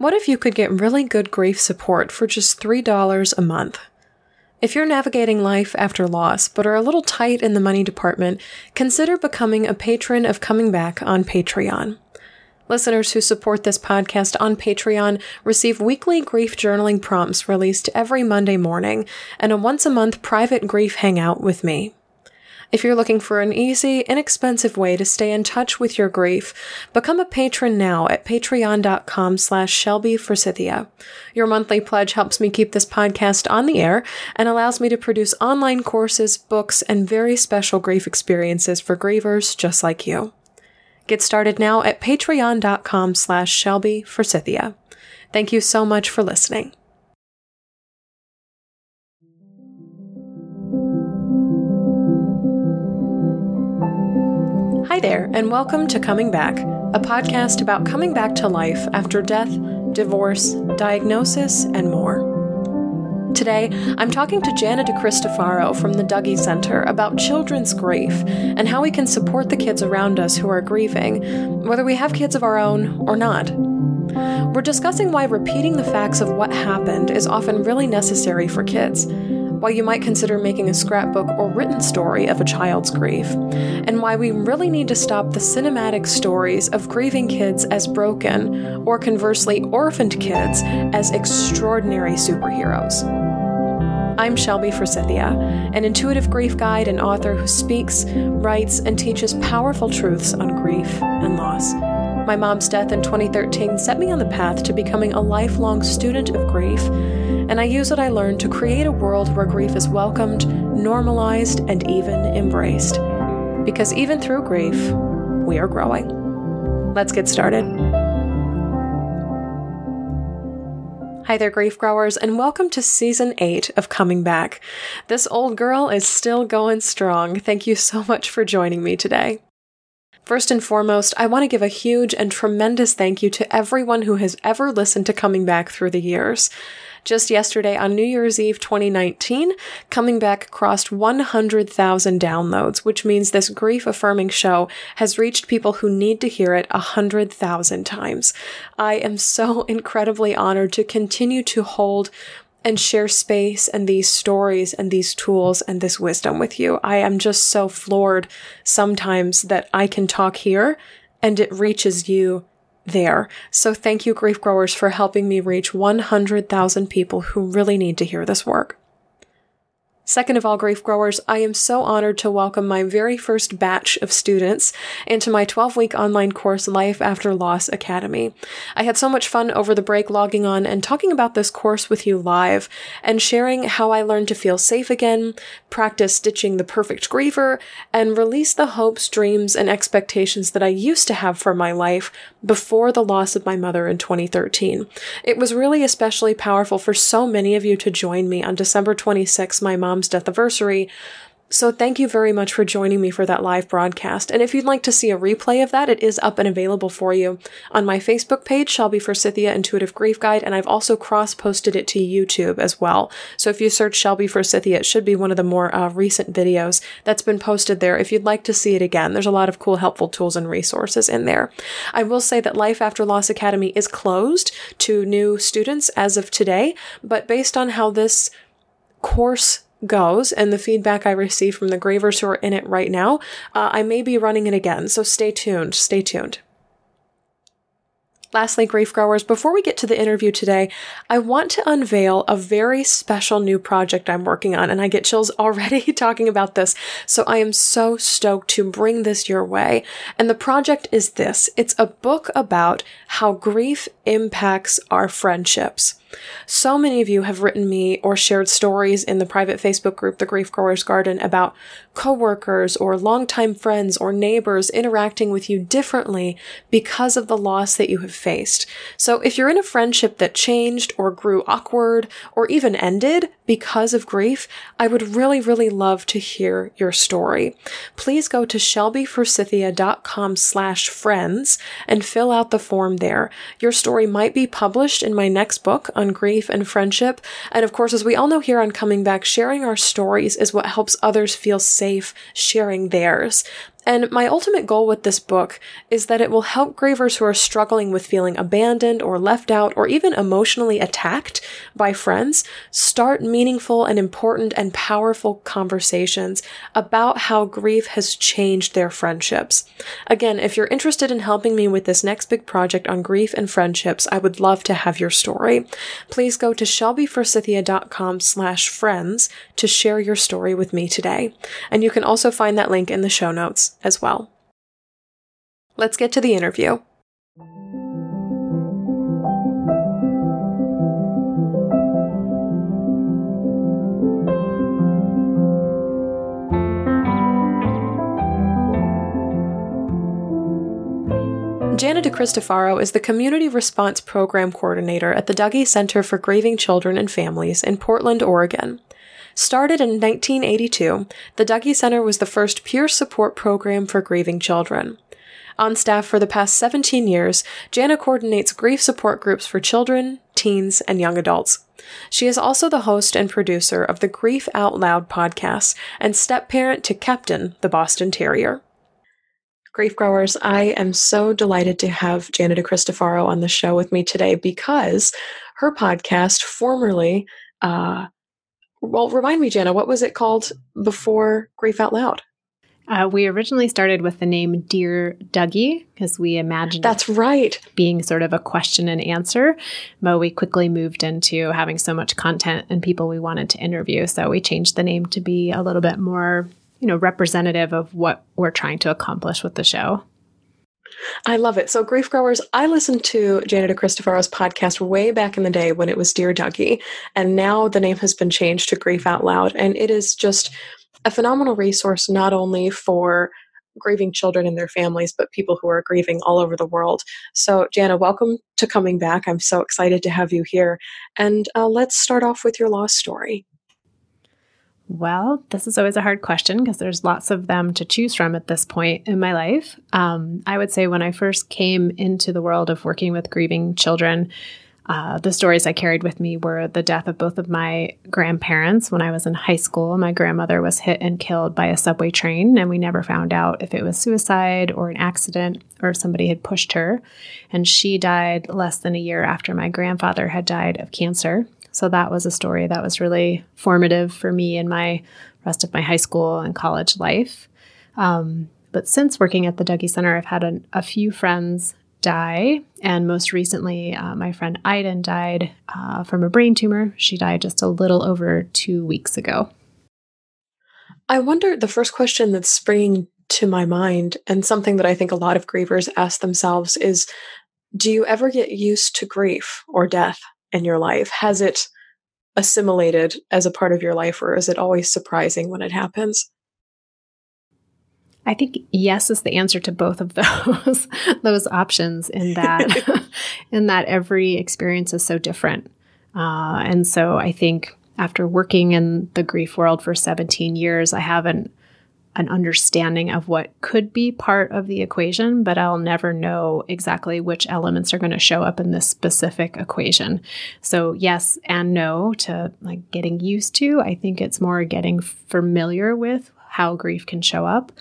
What if you could get really good grief support for just $3 a month? If you're navigating life after loss but are a little tight in the money department, consider becoming a patron of Coming Back on Patreon. Listeners who support this podcast on Patreon receive weekly grief journaling prompts released every Monday morning and a once a month private grief hangout with me. If you're looking for an easy, inexpensive way to stay in touch with your grief, become a patron now at patreon.com slash Shelby. Your monthly pledge helps me keep this podcast on the air and allows me to produce online courses, books, and very special grief experiences for grievers just like you. Get started now at patreon.com slash Shelby. Thank you so much for listening. Hi there, and welcome to Coming Back, a podcast about coming back to life after death, divorce, diagnosis, and more. Today, I'm talking to Jana DeCristofaro from the Dougy Center about children's grief and how we can support the kids around us who are grieving, whether we have kids of our own or not. We're discussing why repeating the facts of what happened is often really necessary for kids why you might consider making a scrapbook or written story of a child's grief, and why we really need to stop the cinematic stories of grieving kids as broken, or conversely, orphaned kids as extraordinary superheroes. I'm Shelby Forsythia, an intuitive grief guide and author who speaks, writes, and teaches powerful truths on grief and loss. My mom's death in 2013 set me on the path to becoming a lifelong student of grief and I use what I learned to create a world where grief is welcomed, normalized, and even embraced. Because even through grief, we are growing. Let's get started. Hi there, grief growers, and welcome to season eight of Coming Back. This old girl is still going strong. Thank you so much for joining me today. First and foremost, I want to give a huge and tremendous thank you to everyone who has ever listened to Coming Back through the years. Just yesterday on New Year's Eve 2019, Coming Back crossed 100,000 downloads, which means this grief affirming show has reached people who need to hear it 100,000 times. I am so incredibly honored to continue to hold and share space and these stories and these tools and this wisdom with you. I am just so floored sometimes that I can talk here and it reaches you there. So thank you, Grief Growers, for helping me reach 100,000 people who really need to hear this work. Second of all, grief growers, I am so honored to welcome my very first batch of students into my 12 week online course, Life After Loss Academy. I had so much fun over the break logging on and talking about this course with you live and sharing how I learned to feel safe again, practice stitching the perfect griever, and release the hopes, dreams, and expectations that I used to have for my life before the loss of my mother in 2013. It was really especially powerful for so many of you to join me on December 26, my mom's death anniversary. So thank you very much for joining me for that live broadcast. And if you'd like to see a replay of that, it is up and available for you on my Facebook page, Shelby for Forsythia Intuitive Grief Guide, and I've also cross-posted it to YouTube as well. So if you search Shelby for Forsythia, it should be one of the more uh, recent videos that's been posted there. If you'd like to see it again, there's a lot of cool, helpful tools and resources in there. I will say that Life After Loss Academy is closed to new students as of today, but based on how this course goes and the feedback I receive from the grievers who are in it right now, uh, I may be running it again. So stay tuned. Stay tuned. Lastly, grief growers, before we get to the interview today, I want to unveil a very special new project I'm working on, and I get chills already talking about this. So I am so stoked to bring this your way. And the project is this. It's a book about how grief impacts our friendships. So many of you have written me or shared stories in the private Facebook group, The Grief Growers Garden, about coworkers or longtime friends or neighbors interacting with you differently because of the loss that you have faced. So if you're in a friendship that changed or grew awkward or even ended because of grief, I would really, really love to hear your story. Please go to shelbyforsythia.com slash friends and fill out the form there. Your story might be published in my next book on grief and friendship. And of course, as we all know here on Coming Back, sharing our stories is what helps others feel safe sharing theirs. And my ultimate goal with this book is that it will help grievers who are struggling with feeling abandoned or left out or even emotionally attacked by friends start meaningful and important and powerful conversations about how grief has changed their friendships. Again, if you're interested in helping me with this next big project on grief and friendships, I would love to have your story. Please go to shelbyforsythia.com slash friends to share your story with me today. And you can also find that link in the show notes as well. Let's get to the interview. Jana DeCristofaro is the Community Response Program Coordinator at the Dougy Center for Grieving Children and Families in Portland, Oregon. Started in 1982, the Dougy Center was the first peer support program for grieving children. On staff for the past 17 years, Jana coordinates grief support groups for children, teens, and young adults. She is also the host and producer of the Grief Out Loud podcast and step parent to Captain, the Boston Terrier. Grief Growers, I am so delighted to have Jana DeCristofaro on the show with me today because her podcast, formerly uh, well, remind me, Jana, what was it called before Grief Out Loud? Uh, we originally started with the name Dear Dougy because we imagined that's right being sort of a question and answer. But we quickly moved into having so much content and people we wanted to interview, so we changed the name to be a little bit more, you know, representative of what we're trying to accomplish with the show. I love it. So, Grief Growers, I listened to Jana DeCristofaro's podcast way back in the day when it was Dear Dougy, and now the name has been changed to Grief Out Loud. And it is just a phenomenal resource, not only for grieving children and their families, but people who are grieving all over the world. So, Jana, welcome to coming back. I'm so excited to have you here. And uh, let's start off with your lost story. Well, this is always a hard question because there's lots of them to choose from at this point in my life. Um, I would say when I first came into the world of working with grieving children, uh, the stories I carried with me were the death of both of my grandparents when I was in high school. My grandmother was hit and killed by a subway train, and we never found out if it was suicide or an accident or if somebody had pushed her. And she died less than a year after my grandfather had died of cancer. So that was a story that was really formative for me in my rest of my high school and college life. Um, but since working at the Dougy Center, I've had a, a few friends die. And most recently, uh, my friend Iden died uh, from a brain tumor. She died just a little over two weeks ago. I wonder the first question that's springing to my mind, and something that I think a lot of grievers ask themselves is Do you ever get used to grief or death? In your life? Has it assimilated as a part of your life, or is it always surprising when it happens? I think yes is the answer to both of those those options. In that, in that every experience is so different, uh, and so I think after working in the grief world for 17 years, I have an an understanding of what could be part of the equation, but I'll never know exactly which elements are going to show up in this specific equation. So, yes and no to like getting used to. I think it's more getting familiar with how grief can show up.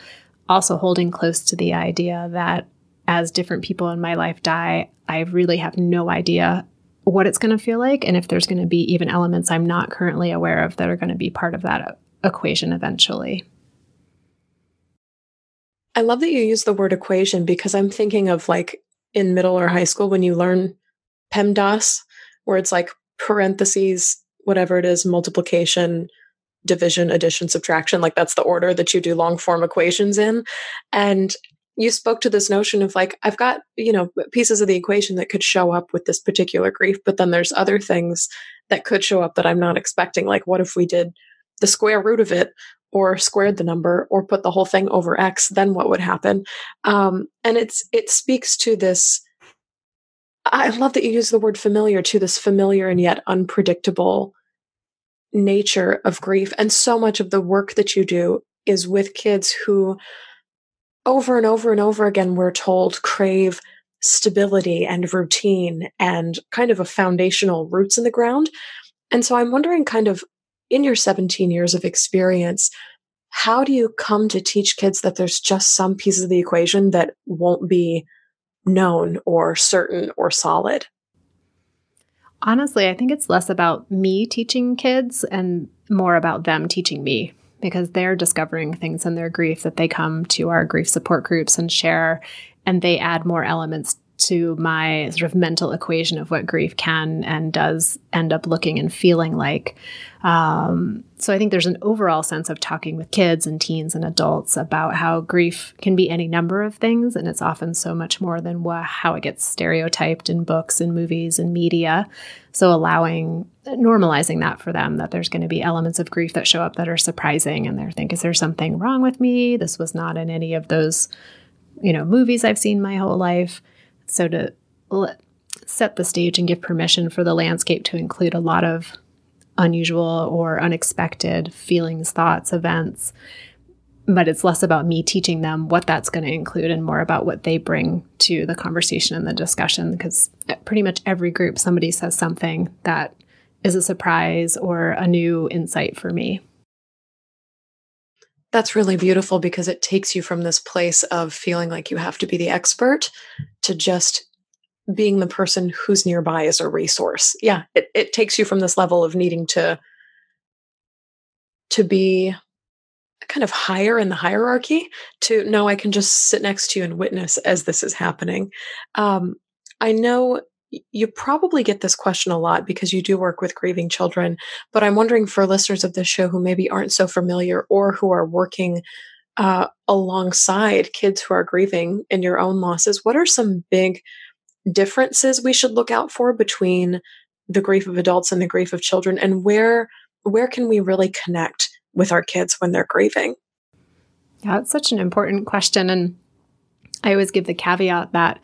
Also, holding close to the idea that as different people in my life die, I really have no idea what it's going to feel like and if there's going to be even elements I'm not currently aware of that are going to be part of that equation eventually. I love that you use the word equation because I'm thinking of like in middle or high school when you learn PEMDAS, where it's like parentheses, whatever it is, multiplication, division, addition, subtraction. Like that's the order that you do long form equations in. And you spoke to this notion of like, I've got, you know, pieces of the equation that could show up with this particular grief, but then there's other things that could show up that I'm not expecting. Like, what if we did the square root of it or squared the number or put the whole thing over x then what would happen? Um, and it's it speaks to this i love that you use the word familiar to this familiar and yet unpredictable nature of grief. And so much of the work that you do is with kids who over and over and over again we're told crave stability and routine and kind of a foundational roots in the ground. And so i'm wondering kind of in your 17 years of experience, how do you come to teach kids that there's just some pieces of the equation that won't be known or certain or solid? Honestly, I think it's less about me teaching kids and more about them teaching me because they're discovering things in their grief that they come to our grief support groups and share, and they add more elements to my sort of mental equation of what grief can and does end up looking and feeling like. Um, so I think there's an overall sense of talking with kids and teens and adults about how grief can be any number of things, and it's often so much more than wh- how it gets stereotyped in books and movies and media. So allowing normalizing that for them that there's going to be elements of grief that show up that are surprising, and they're think, is there something wrong with me? This was not in any of those, you know, movies I've seen my whole life. So to set the stage and give permission for the landscape to include a lot of unusual or unexpected feelings, thoughts, events. But it's less about me teaching them what that's going to include and more about what they bring to the conversation and the discussion. Because pretty much every group, somebody says something that is a surprise or a new insight for me. That's really beautiful because it takes you from this place of feeling like you have to be the expert to just being the person who's nearby as a resource. Yeah, it, it takes you from this level of needing to to be kind of higher in the hierarchy to no, I can just sit next to you and witness as this is happening. Um, I know you probably get this question a lot because you do work with grieving children, but I'm wondering for listeners of this show who maybe aren't so familiar or who are working uh, alongside kids who are grieving in your own losses, what are some big differences we should look out for between the grief of adults and the grief of children, and where where can we really connect with our kids when they're grieving? Yeah, it's such an important question, and I always give the caveat that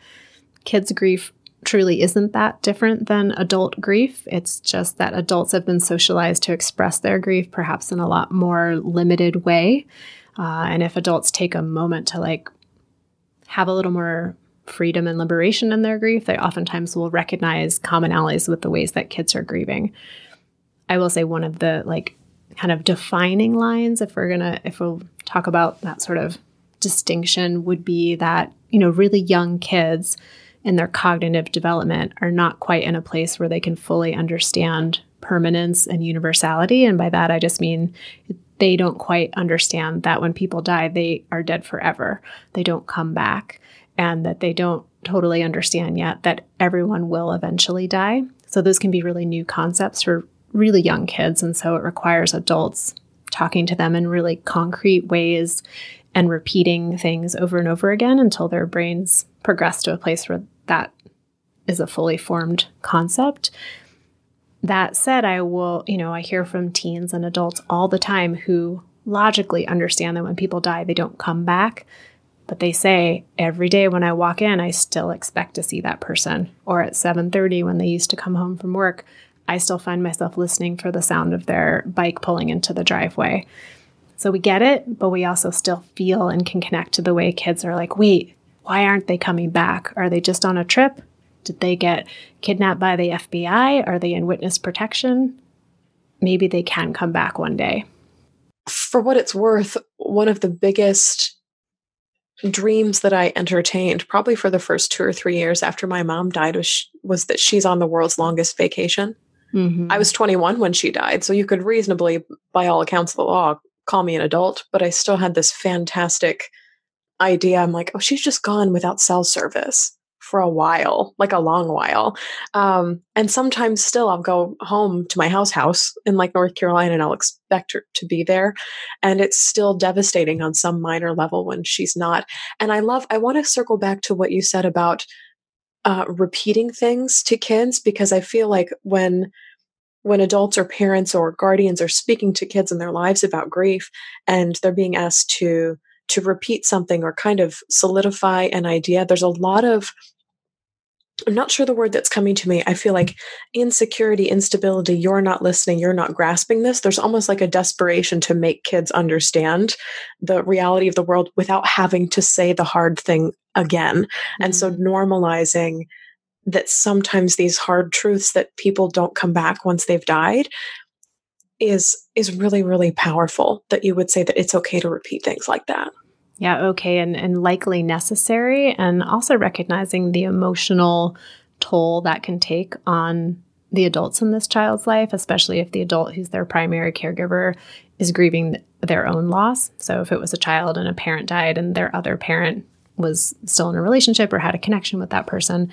kids' grief truly isn't that different than adult grief. It's just that adults have been socialized to express their grief perhaps in a lot more limited way. Uh, and if adults take a moment to like have a little more freedom and liberation in their grief, they oftentimes will recognize commonalities with the ways that kids are grieving. I will say one of the like kind of defining lines, if we're gonna, if we'll talk about that sort of distinction, would be that, you know, really young kids in their cognitive development are not quite in a place where they can fully understand permanence and universality. And by that, I just mean they don't quite understand that when people die, they are dead forever. They don't come back, and that they don't totally understand yet that everyone will eventually die. So, those can be really new concepts for really young kids. And so, it requires adults talking to them in really concrete ways and repeating things over and over again until their brains progress to a place where that is a fully formed concept. That said, I will, you know, I hear from teens and adults all the time who logically understand that when people die, they don't come back. But they say every day when I walk in, I still expect to see that person. Or at 7:30 when they used to come home from work, I still find myself listening for the sound of their bike pulling into the driveway. So we get it, but we also still feel and can connect to the way kids are like, wait, why aren't they coming back? Are they just on a trip? Did they get kidnapped by the FBI? Are they in witness protection? Maybe they can come back one day. For what it's worth, one of the biggest dreams that I entertained, probably for the first two or three years after my mom died, was, was that she's on the world's longest vacation. Mm-hmm. I was 21 when she died, so you could reasonably, by all accounts of the law, call me an adult, but I still had this fantastic idea. I'm like, oh, she's just gone without cell service for a while, like a long while. Um, and sometimes still I'll go home to my house house in like North Carolina and I'll expect her to be there. And it's still devastating on some minor level when she's not. And I love, I want to circle back to what you said about uh, repeating things to kids because I feel like when when adults or parents or guardians are speaking to kids in their lives about grief and they're being asked to to repeat something or kind of solidify an idea. There's a lot of I'm not sure the word that's coming to me. I feel like insecurity, instability, you're not listening, you're not grasping this. There's almost like a desperation to make kids understand the reality of the world without having to say the hard thing again. Mm-hmm. And so mm-hmm. normalizing that sometimes these hard truths that people don't come back once they've died is is really really powerful that you would say that it's okay to repeat things like that yeah okay and and likely necessary and also recognizing the emotional toll that can take on the adults in this child's life especially if the adult who's their primary caregiver is grieving their own loss so if it was a child and a parent died and their other parent was still in a relationship or had a connection with that person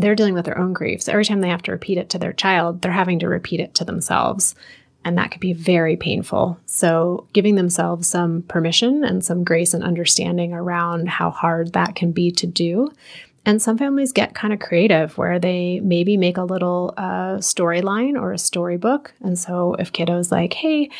they're dealing with their own grief. So every time they have to repeat it to their child, they're having to repeat it to themselves. And that could be very painful. So, giving themselves some permission and some grace and understanding around how hard that can be to do. And some families get kind of creative where they maybe make a little uh, storyline or a storybook. And so, if kiddo's like, hey,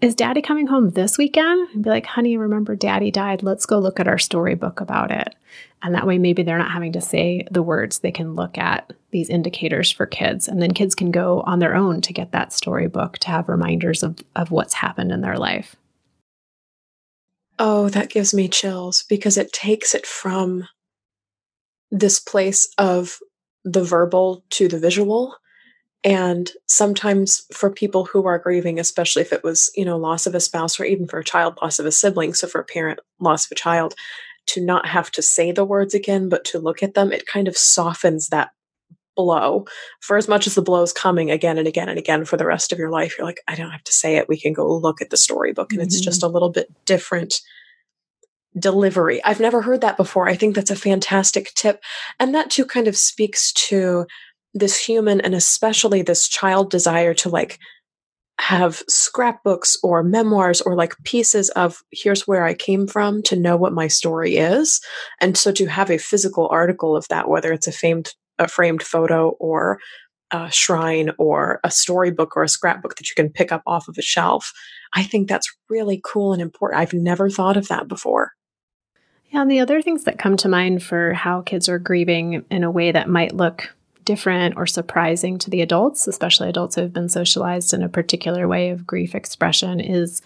is daddy coming home this weekend? And be like, honey, remember daddy died. Let's go look at our storybook about it. And that way, maybe they're not having to say the words. They can look at these indicators for kids. And then kids can go on their own to get that storybook to have reminders of, of what's happened in their life. Oh, that gives me chills because it takes it from this place of the verbal to the visual. And sometimes for people who are grieving, especially if it was, you know, loss of a spouse or even for a child, loss of a sibling, so for a parent, loss of a child, to not have to say the words again, but to look at them, it kind of softens that blow. For as much as the blow is coming again and again and again for the rest of your life, you're like, I don't have to say it. We can go look at the storybook. And mm-hmm. it's just mm-hmm. a little bit different delivery. I've never heard that before. I think that's a fantastic tip. And that too kind of speaks to this human and especially this child desire to like have scrapbooks or memoirs or like pieces of here's where I came from to know what my story is. And so to have a physical article of that, whether it's a framed, a framed photo or a shrine or a storybook or a scrapbook that you can pick up off of a shelf, I think that's really cool and important. I've never thought of that before. Yeah, and the other things that come to mind for how kids are grieving in a way that might look different or surprising to the adults, especially adults who have been socialized in a particular way of grief expression, is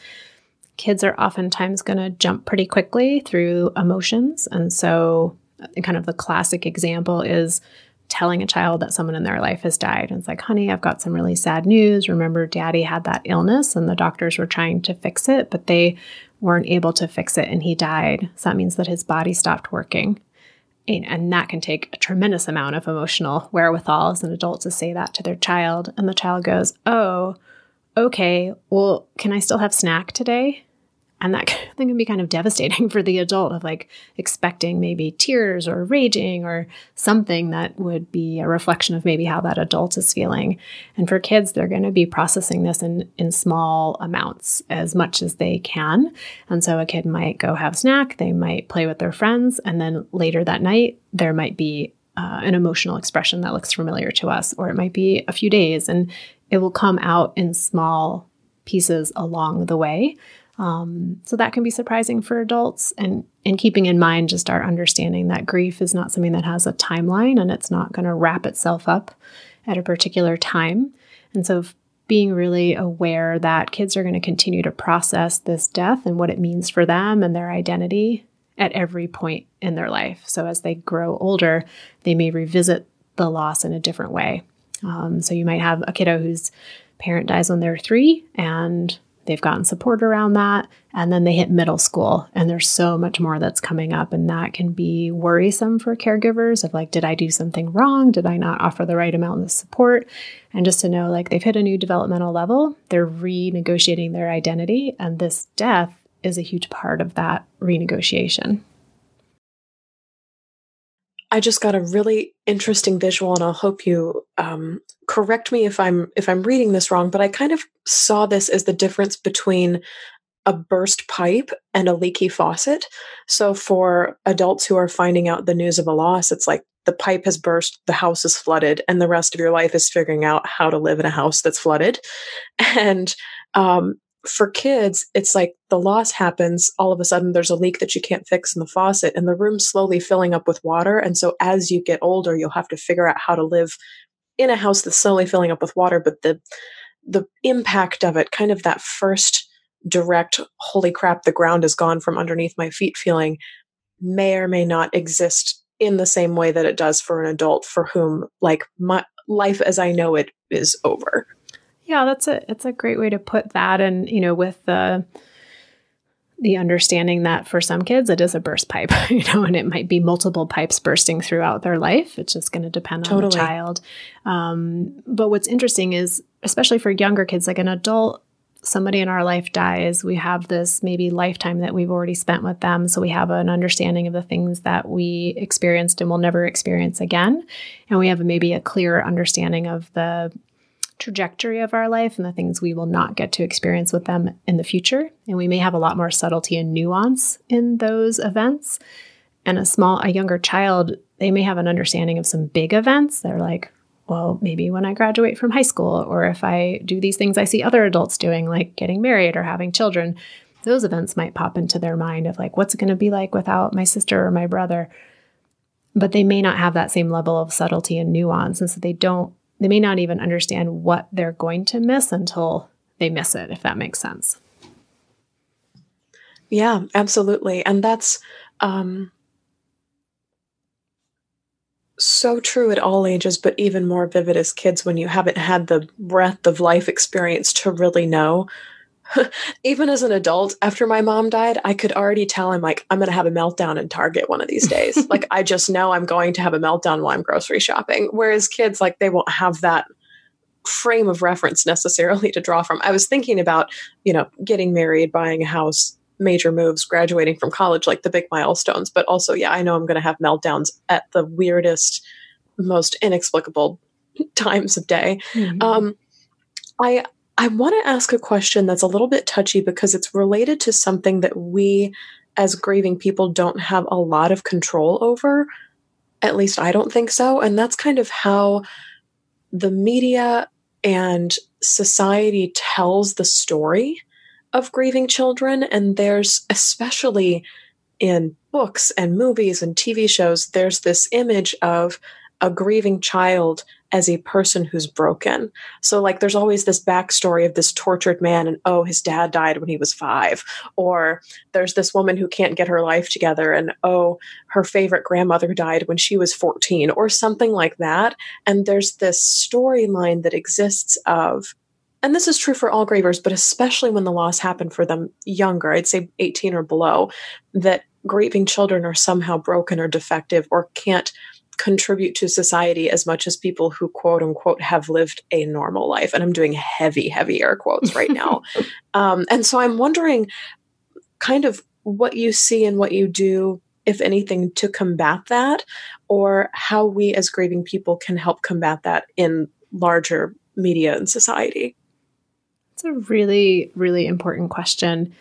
kids are oftentimes going to jump pretty quickly through emotions. And so, uh, kind of the classic example is telling a child that someone in their life has died. And it's like, honey, I've got some really sad news. Remember, daddy had that illness and the doctors were trying to fix it, but they weren't able to fix it and he died. So that means that his body stopped working. And that can take a tremendous amount of emotional wherewithal as an adult to say that to their child. And the child goes, Oh, okay, well, can I still have snack today? And that thing can be kind of devastating for the adult of like expecting maybe tears or raging or something that would be a reflection of maybe how that adult is feeling. And for kids, they're going to be processing this in, in small amounts as much as they can. And so a kid might go have snack, they might play with their friends, and then later that night, there might be uh, an emotional expression that looks familiar to us, or it might be a few days and it will come out in small pieces along the way. Um, so that can be surprising for adults, and in keeping in mind just our understanding that grief is not something that has a timeline and it's not going to wrap itself up at a particular time. And so being really aware that kids are going to continue to process this death and what it means for them and their identity at every point in their life. So as they grow older, they may revisit the loss in a different way. Um, so you might have a kiddo whose parent dies when they're three and they've gotten support around that. And then they hit middle school, and there's so much more that's coming up. And that can be worrisome for caregivers of like, did I do something wrong? Did I not offer the right amount of support? And just to know, like, they've hit a new developmental level, they're renegotiating their identity. And this death is a huge part of that renegotiation. I just got a really interesting visual, and I'll hope you um, correct me if I'm if I'm reading this wrong. But I kind of saw this as the difference between a burst pipe and a leaky faucet. So for adults who are finding out the news of a loss, it's like the pipe has burst, the house is flooded, and the rest of your life is figuring out how to live in a house that's flooded. And um, for kids, it's like the loss happens. All of a sudden, there's a leak that you can't fix in the faucet, and the room's slowly filling up with water. And so, as you get older, you'll have to figure out how to live in a house that's slowly filling up with water. But the the impact of it, kind of that first direct, holy crap, the ground is gone from underneath my feet feeling, may or may not exist in the same way that it does for an adult for whom, like, my life as I know it is over. Yeah, that's a it's a great way to put that and you know with the the understanding that for some kids it is a burst pipe, you know, and it might be multiple pipes bursting throughout their life. It's just going to depend totally. on the child. Um, but what's interesting is, especially for younger kids, like an adult, somebody in our life dies, we have this maybe lifetime that we've already spent with them. So we have an understanding of the things that we experienced and will never experience again. And we have maybe a clearer understanding of the trajectory of our life and the things we will not get to experience with them in the future. And we may have a lot more subtlety and nuance in those events. And a small, a younger child, they may have an understanding of some big events. They're like, well, maybe when I graduate from high school, or if I do these things I see other adults doing, like getting married or having children, those events might pop into their mind of like, what's it going to be like without my sister or my brother? But they may not have that same level of subtlety and nuance. And so they don't they may not even understand what they're going to miss until they miss it, if that makes sense. Yeah, absolutely. And that's um, so true at all ages, but even more vivid as kids when you haven't had the breadth of life experience to really know even as an adult, after my mom died, I could already tell I'm like, I'm going to have a meltdown in Target one of these days. like, I just know I'm going to have a meltdown while I'm grocery shopping. Whereas kids, like, they won't have that frame of reference necessarily to draw from. I was thinking about, you know, getting married, buying a house, major moves, graduating from college, like the big milestones. But also, yeah, I know I'm going to have meltdowns at the weirdest, most inexplicable times of day. Mm-hmm. Um, I I want to ask a question that's a little bit touchy because it's related to something that we as grieving people don't have a lot of control over. At least I don't think so. And that's kind of how the media and society tells the story of grieving children. And there's, especially in books and movies and TV shows, there's this image of a grieving child as a person who's broken. So, like, there's always this backstory of this tortured man, and oh, his dad died when he was five. Or there's this woman who can't get her life together, and oh, her favorite grandmother died when she was 14, or something like that. And there's this storyline that exists of, and this is true for all grievers, but especially when the loss happened for them younger, I'd say 18 or below, that grieving children are somehow broken or defective or can't contribute to society as much as people who quote unquote have lived a normal life. And I'm doing heavy, heavy air quotes right now. um, and so I'm wondering kind of what you see and what you do, if anything, to combat that, or how we as grieving people can help combat that in larger media and society. It's a really, really important question.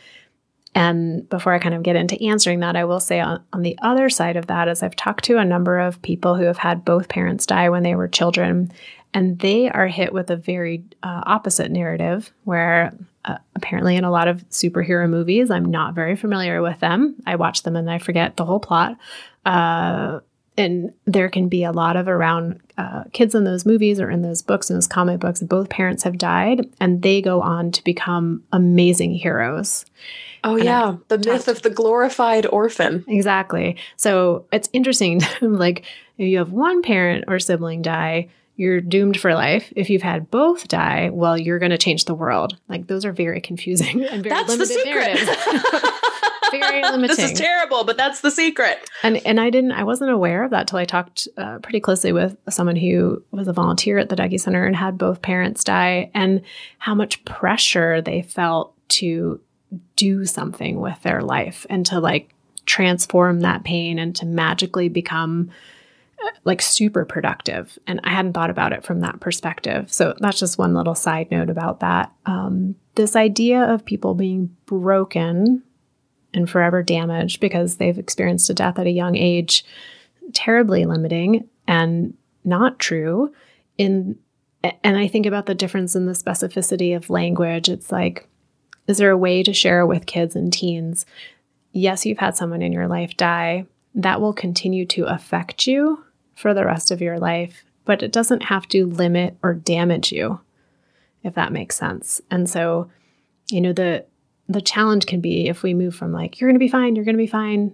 And before I kind of get into answering that, I will say on, on the other side of that is I've talked to a number of people who have had both parents die when they were children, and they are hit with a very uh, opposite narrative where uh, apparently in a lot of superhero movies, I'm not very familiar with them. I watch them and I forget the whole plot. Uh, and there can be a lot of around uh, kids in those movies or in those books, in those comic books, both parents have died and they go on to become amazing heroes. Oh, and yeah. The myth of the glorified orphan. Exactly. So it's interesting. like, if you have one parent or sibling die, you're doomed for life. If you've had both die, well, you're going to change the world. Like, those are very confusing and very That's limited the narratives. very limiting. this is terrible, but that's the secret. And and I didn't, I wasn't aware of that till I talked uh, pretty closely with someone who was a volunteer at the Dougy Center and had both parents die, and how much pressure they felt to do something with their life and to like transform that pain and to magically become uh, like super productive. And I hadn't thought about it from that perspective. So that's just one little side note about that. Um, this idea of people being broken and forever damaged because they've experienced a death at a young age, terribly limiting and not true. In and I think about the difference in the specificity of language. It's like is there a way to share with kids and teens? Yes, you've had someone in your life die. That will continue to affect you for the rest of your life, but it doesn't have to limit or damage you, if that makes sense. And so, you know, the the challenge can be if we move from like, you're going to be fine, you're going to be fine,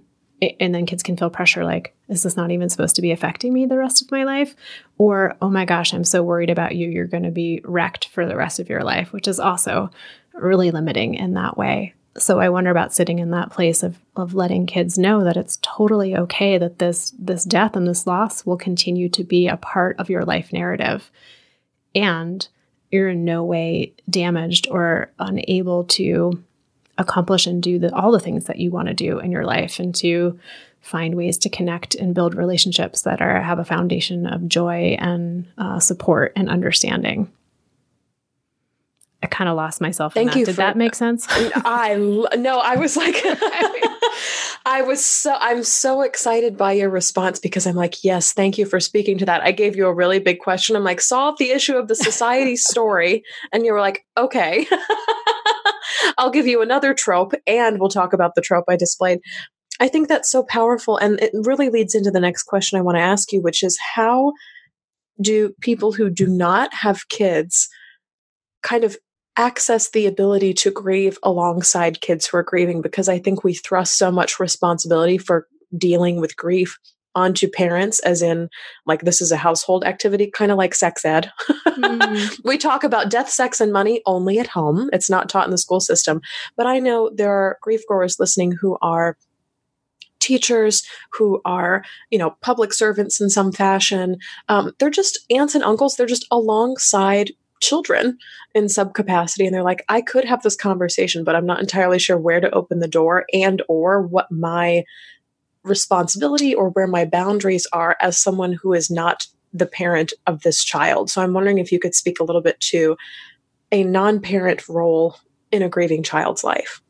and then kids can feel pressure like, is this not even supposed to be affecting me the rest of my life? Or, oh my gosh, I'm so worried about you, you're going to be wrecked for the rest of your life, which is also really limiting in that way. So I wonder about sitting in that place of, of letting kids know that it's totally okay that this this death and this loss will continue to be a part of your life narrative. And you're in no way damaged or unable to accomplish and do the, all the things that you want to do in your life and to find ways to connect and build relationships that are have a foundation of joy and uh, support and understanding. I kind of lost myself. Thank you. Did for, that make sense? I no, I was like, I was so I'm so excited by your response because I'm like, yes, thank you for speaking to that. I gave you a really big question. I'm like, solve the issue of the society story, and you were like, okay. I'll give you another trope, and we'll talk about the trope I displayed. I think that's so powerful. And it really leads into the next question I want to ask you, which is how do people who do not have kids kind of access the ability to grieve alongside kids who are grieving? Because I think we thrust so much responsibility for dealing with grief onto parents as in like this is a household activity kind of like sex ed mm. we talk about death sex and money only at home it's not taught in the school system but i know there are grief growers listening who are teachers who are, you know, public servants in some fashion. Um, they're just aunts and uncles. They're just alongside children in some capacity and they're like i could have this conversation but i'm not entirely sure where to open the door and or what my responsibility or where my boundaries are as someone who is not the parent of this child. So i'm wondering if you could speak a little bit to a non-parent role in a grieving child's life.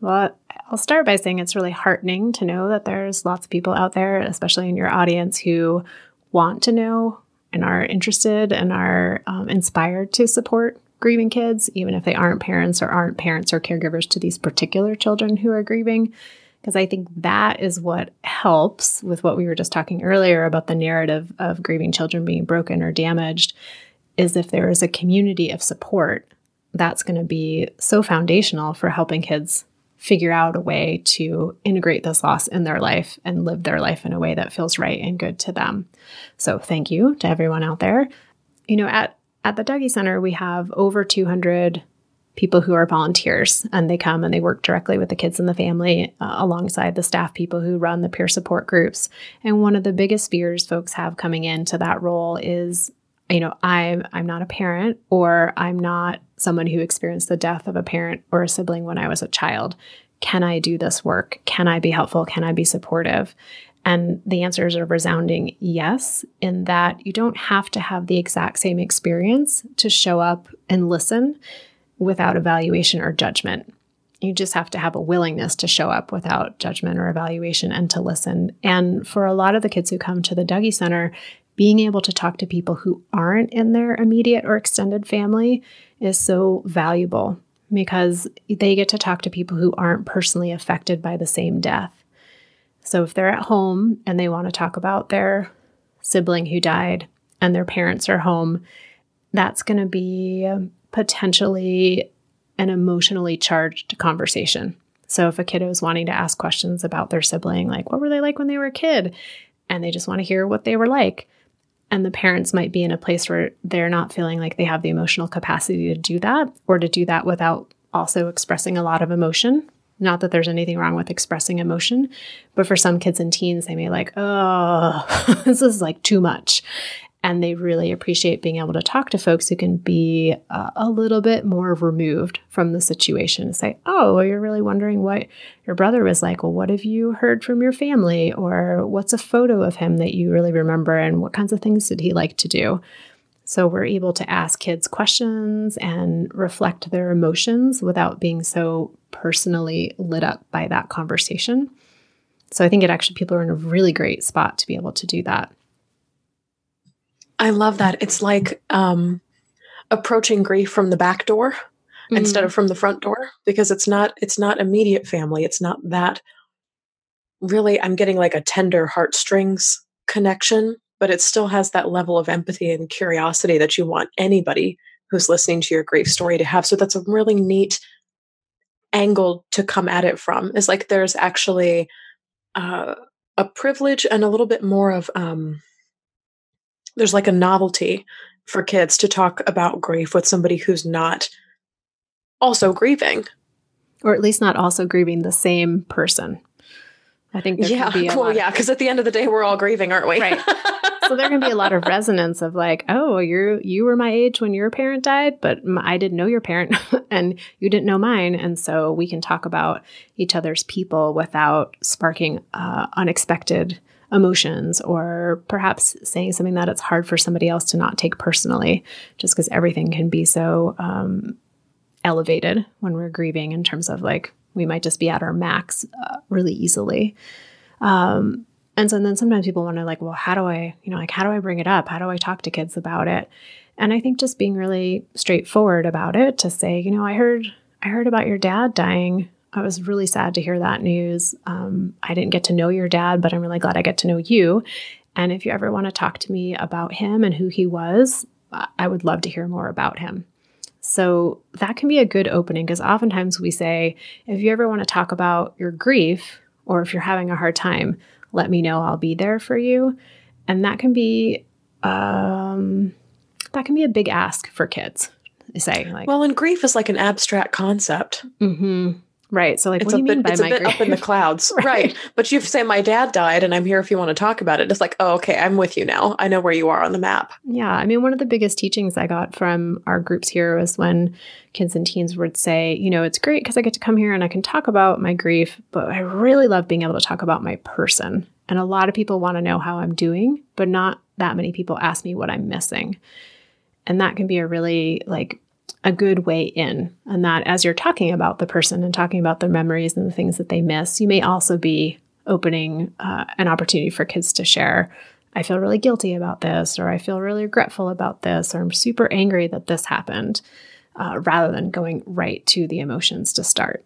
Well, I'll start by saying it's really heartening to know that there's lots of people out there, especially in your audience, who want to know and are interested and are um, inspired to support grieving kids, even if they aren't parents or aren't parents or caregivers to these particular children who are grieving. Because I think that is what helps with what we were just talking earlier about the narrative of grieving children being broken or damaged, is if there is a community of support, that's going to be so foundational for helping kids figure out a way to integrate this loss in their life and live their life in a way that feels right and good to them. So thank you to everyone out there. You know, at at the Dougy Center, we have over 200 people who are volunteers and they come and they work directly with the kids and the family uh, alongside the staff people who run the peer support groups. And one of the biggest fears folks have coming into that role is you know, I'm I'm not a parent or I'm not someone who experienced the death of a parent or a sibling when I was a child. Can I do this work? Can I be helpful? Can I be supportive? And the answers are resounding yes, in that you don't have to have the exact same experience to show up and listen without evaluation or judgment. You just have to have a willingness to show up without judgment or evaluation and to listen. And for a lot of the kids who come to the Dougy Center, being able to talk to people who aren't in their immediate or extended family is so valuable because they get to talk to people who aren't personally affected by the same death. So if they're at home and they want to talk about their sibling who died and their parents are home, that's going to be potentially an emotionally charged conversation. So if a kiddo is wanting to ask questions about their sibling, like what were they like when they were a kid? And they just want to hear what they were like, and the parents might be in a place where they're not feeling like they have the emotional capacity to do that or to do that without also expressing a lot of emotion. Not that there's anything wrong with expressing emotion, but for some kids and teens, they may like, oh, this is like too much and they really appreciate being able to talk to folks who can be uh, a little bit more removed from the situation and say oh well, you're really wondering what your brother was like. Well what have you heard from your family? Or what's a photo of him that you really remember? And what kinds of things did he like to do? So we're able to ask kids questions and reflect their emotions without being so personally lit up by that conversation. So i think it actually people are in a really great spot to be able to do that I love that. It's like um, approaching grief from the back door mm-hmm. instead of from the front door because it's not it's not immediate family. It's not that really I'm getting like a tender heartstrings connection, but it still has that level of empathy and curiosity that you want anybody who's listening to your grief story to have. So that's a really neat angle to come at it from. Is like there's actually uh, a privilege and a little bit more of um there's like a novelty for kids to talk about grief with somebody who's not also grieving. Or at least not also grieving the same person. I think yeah well yeah because at the end of the day we're all grieving aren't we? Right. So there can be a lot of resonance of like oh you you were my age when your parent died but i didn't know your parent and you didn't know mine. And so we can talk about each other's people without sparking uh, unexpected emotions or perhaps saying something that it's hard for somebody else to not take personally just because everything can be so um, elevated when we're grieving in terms of like we might just be at our max uh, really easily. Um, and so and then sometimes people want to like well how do i you know like how do i bring it up? How do i talk to kids about it? And i think just being really straightforward about it to say you know i heard i heard about your dad dying I was really sad to hear that news. Um, I didn't get to know your dad, but I'm really glad I get to know you. And if you ever want to talk to me about him and who he was, I would love to hear more about him. So that can be a good opening because oftentimes we say, if you ever want to talk about your grief or if you're having a hard time, let me know. I'll be there for you. And that can be um, that can be a big ask for kids. Say like, well, and grief is like an abstract concept. Mm-hmm. Right. So, like, it's what do you bit, mean by it's a bit up in the clouds, right. right? But you say my dad died, and I'm here if you want to talk about it. It's like, oh, okay, I'm with you now. I know where you are on the map. Yeah, I mean, one of the biggest teachings I got from our groups here was when kids and teens would say, you know, it's great because I get to come here and I can talk about my grief, but I really love being able to talk about my person. And a lot of people want to know how I'm doing, but not that many people ask me what I'm missing. And that can be a really like a good way in. And that as you're talking about the person and talking about their memories and the things that they miss, you may also be opening uh, an opportunity for kids to share. I feel really guilty about this, or I feel really regretful about this, or I'm super angry that this happened, uh, rather than going right to the emotions to start.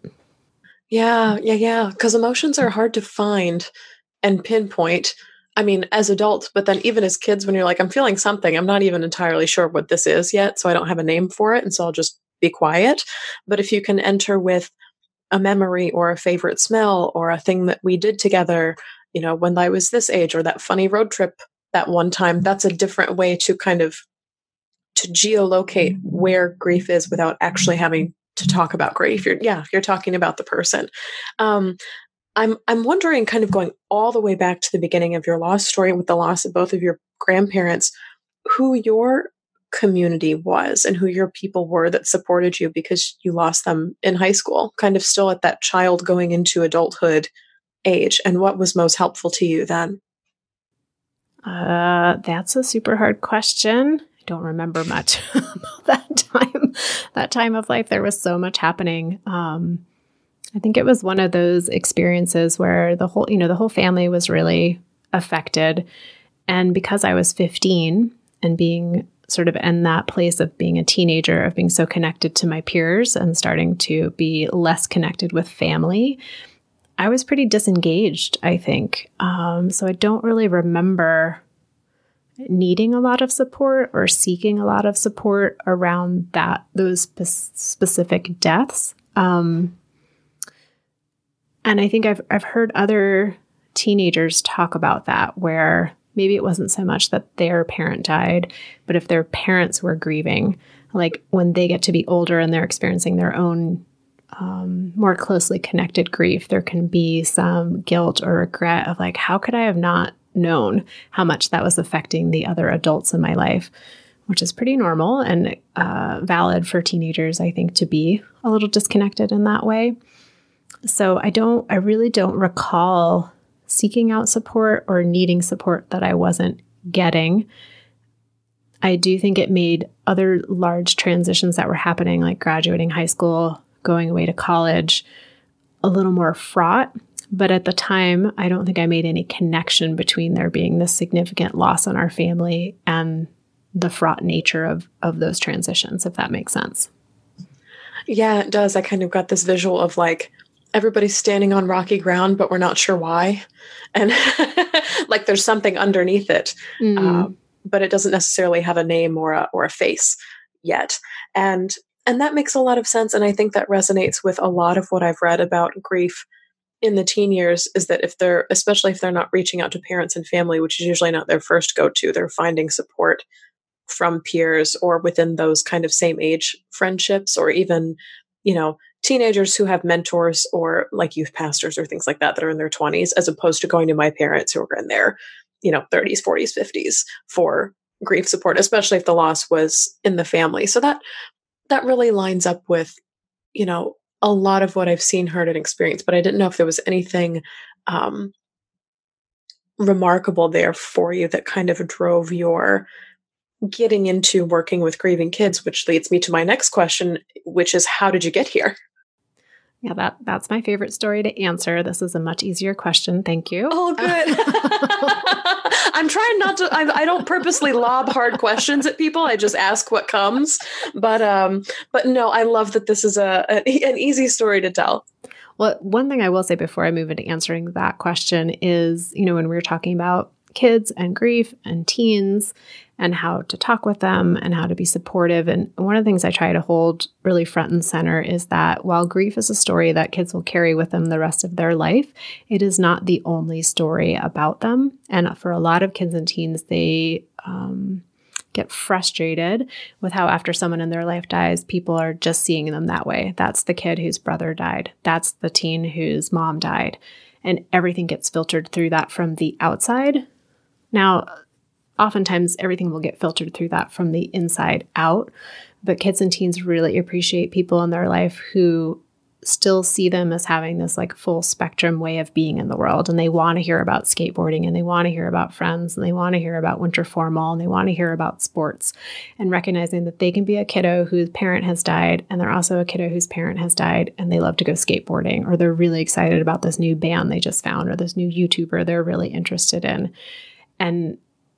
Yeah, yeah, yeah. Because emotions are hard to find and pinpoint I mean, as adults, but then even as kids, when you're like, I'm feeling something, I'm not even entirely sure what this is yet. So I don't have a name for it. And so I'll just be quiet. But if you can enter with a memory or a favorite smell or a thing that we did together, you know, when I was this age or that funny road trip that one time, that's a different way to kind of to geolocate where grief is without actually having to talk about grief. You're yeah, you're talking about the person. Um, I'm I'm wondering, kind of going all the way back to the beginning of your loss story with the loss of both of your grandparents, who your community was and who your people were that supported you because you lost them in high school, kind of still at that child going into adulthood age, and what was most helpful to you then? Uh, that's a super hard question. I don't remember much about that time. That time of life, there was so much happening. Um, I think it was one of those experiences where the whole, you know, the whole family was really affected. And because I was 15 and being sort of in that place of being a teenager, of being so connected to my peers and starting to be less connected with family, I was pretty disengaged, I think. Um, so I don't really remember needing a lot of support or seeking a lot of support around that those spe- specific deaths. Um, and I think I've I've heard other teenagers talk about that where maybe it wasn't so much that their parent died, but if their parents were grieving, like when they get to be older and they're experiencing their own um, more closely connected grief, there can be some guilt or regret of like, how could I have not known how much that was affecting the other adults in my life? Which is pretty normal and uh, valid for teenagers, I think, to be a little disconnected in that way. So I don't, I really don't recall seeking out support or needing support that I wasn't getting. I do think it made other large transitions that were happening, like graduating high school, going away to college, a little more fraught. But at the time, I don't think I made any connection between there being this significant loss in our family and the fraught nature of, of those transitions, if that makes sense. Yeah, it does. I kind of got this visual of like everybody's standing on rocky ground, but we're not sure why. And like there's something underneath it, mm. uh, but it doesn't necessarily have a name or a, or a face yet. And and that makes a lot of sense. And I think that resonates with a lot of what I've read about grief in the teen years is that if they're, especially if they're not reaching out to parents and family, which is usually not their first go to, they're finding support from peers or within those kind of same age friendships or even, you know, teenagers who have mentors or like youth pastors or things like that that are in their 20s as opposed to going to my parents who are in their you know 30s 40s 50s for grief support especially if the loss was in the family. So that that really lines up with you know a lot of what i've seen heard and experienced but i didn't know if there was anything um remarkable there for you that kind of drove your getting into working with grieving kids which leads me to my next question which is how did you get here yeah, that that's my favorite story to answer. This is a much easier question. Thank you. Oh, good. I'm trying not to. I, I, don't purposely lob hard questions at people. I just ask what comes. But um, but no, I love that this is a, a an easy story to tell. Well, one thing I will say before I move into answering that question is, you know, when we were talking about kids and grief and teens and how to talk with them and how to be supportive. And one of the things I try to hold really front and center is that while grief is a story that kids will carry with them the rest of their life, it is not the only story about them. And for a lot of kids and teens, they, um, get frustrated with how after someone in their life dies, people are just seeing them that way. That's the kid whose brother died. That's the teen whose mom died. And everything gets filtered through that from the outside. Now, oftentimes everything will get filtered through that from the inside out. But kids and teens really appreciate people in their life who still see them as having this like full spectrum way of being in the world and they want to hear about skateboarding and they want to hear about friends and they want to hear about winter formal and they want to hear about sports and recognizing that they can be a kiddo whose parent has died and they're also a kiddo whose parent has died and they love to go skateboarding or they're really excited about this new band they just found or this new YouTuber they're really interested in and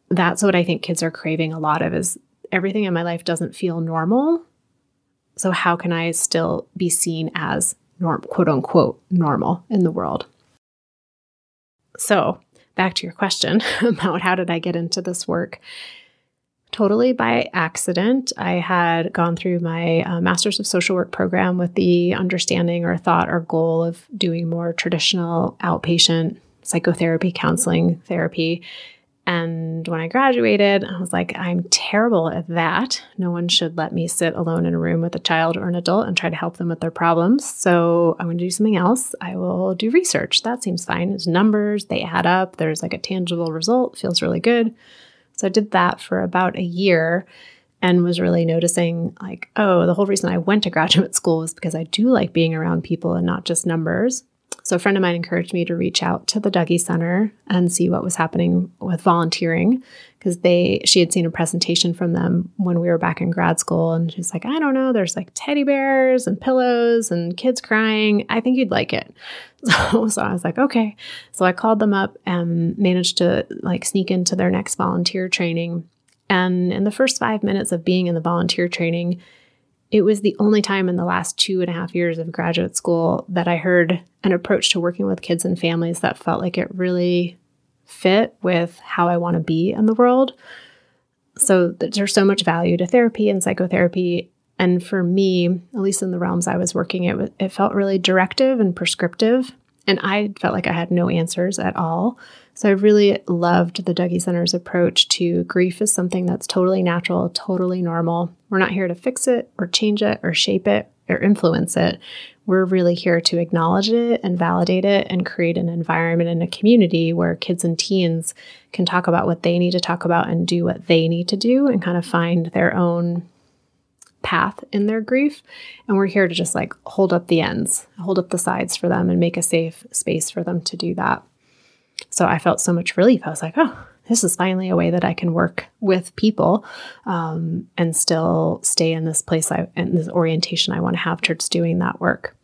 that's what I think kids are craving a lot of is everything in my life doesn't feel normal. So how can I still be seen as norm quote unquote normal in the world? So, back to your question about how did I get into this work? Totally by accident. I had gone through my uh, Masters of Social Work program with the understanding or thought or goal of doing more traditional outpatient psychotherapy, counseling therapy. And when I graduated, I was like, I'm terrible at that. No one should let me sit alone in a room with a child or an adult and try to help them with their problems. So I'm going to do something else. I will do research. That seems fine. It's numbers, they add up. There's like a tangible result, feels really good. So I did that for about a year and was really noticing like, oh, the whole reason I went to graduate school was because I do like being around people and not just numbers. So a friend of mine encouraged me to reach out to the Dougy Center and see what was happening with volunteering because they she had seen a presentation from them when we were back in grad school and she's like, I don't know, there's like teddy bears and pillows and kids crying. I think you'd like it. So, so I was like, okay. So I called them up and managed to like sneak into their next volunteer training. And in the first five minutes of being in the volunteer training, it was the only time in the last two and a half years of graduate school that I heard an approach to working with kids and families that felt like it really fit with how I want to be in the world. So there's so much value to therapy and psychotherapy. And for me, at least in the realms I was working, it, it felt really directive and prescriptive. And I felt like I had no answers at all. So I really loved the Dougy Center's approach to grief is something that's totally natural, totally normal. We're not here to fix it or change it or shape it or influence it. We're really here to acknowledge it and validate it and create an environment and a community where kids and teens can talk about what they need to talk about and do what they need to do and kind of find their own path in their grief. And we're here to just like hold up the ends, hold up the sides for them and make a safe space for them to do that. So I felt so much relief. I was like, oh, this is finally a way that I can work with people um, and still stay in this place I, in this orientation I want to have towards doing that work.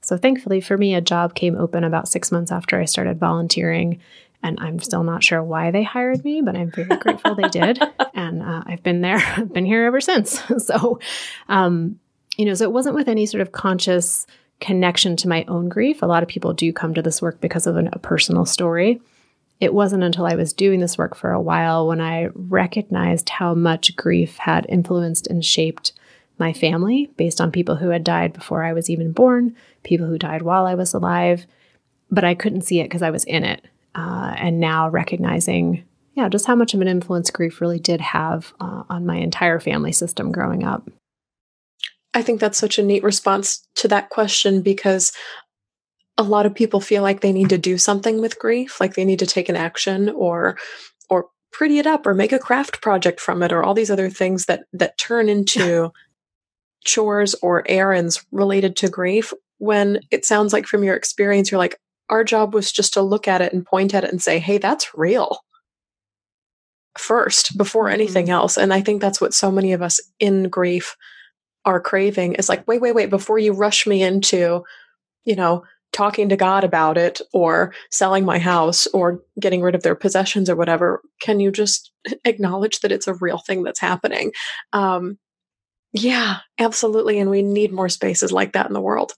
So thankfully for me, a job came open about six months after I started volunteering. And I'm still not sure why they hired me, but I'm very grateful they did. And uh, I've been there, I've been here ever since. so, um, you know, so it wasn't with any sort of conscious connection to my own grief. A lot of people do come to this work because of an, a personal story. It wasn't until I was doing this work for a while when I recognized how much grief had influenced and shaped my family based on people who had died before I was even born, people who died while I was alive, but I couldn't see it because I was in it. Uh, and now recognizing, yeah, just how much of an influence grief really did have uh, on my entire family system growing up. I think that's such a neat response to that question because a lot of people feel like they need to do something with grief, like they need to take an action or or pretty it up or make a craft project from it or all these other things that that turn into chores or errands related to grief. When it sounds like from your experience you're like our job was just to look at it and point at it and say hey that's real first before anything mm-hmm. else. And i think that's what so many of us in grief are craving is like, wait, wait, wait, before you rush me into, you know, talking to God about it or selling my house or getting rid of their possessions or whatever, can you just acknowledge that it's a real thing that's happening? Um, yeah, absolutely. And we need more spaces like that in the world.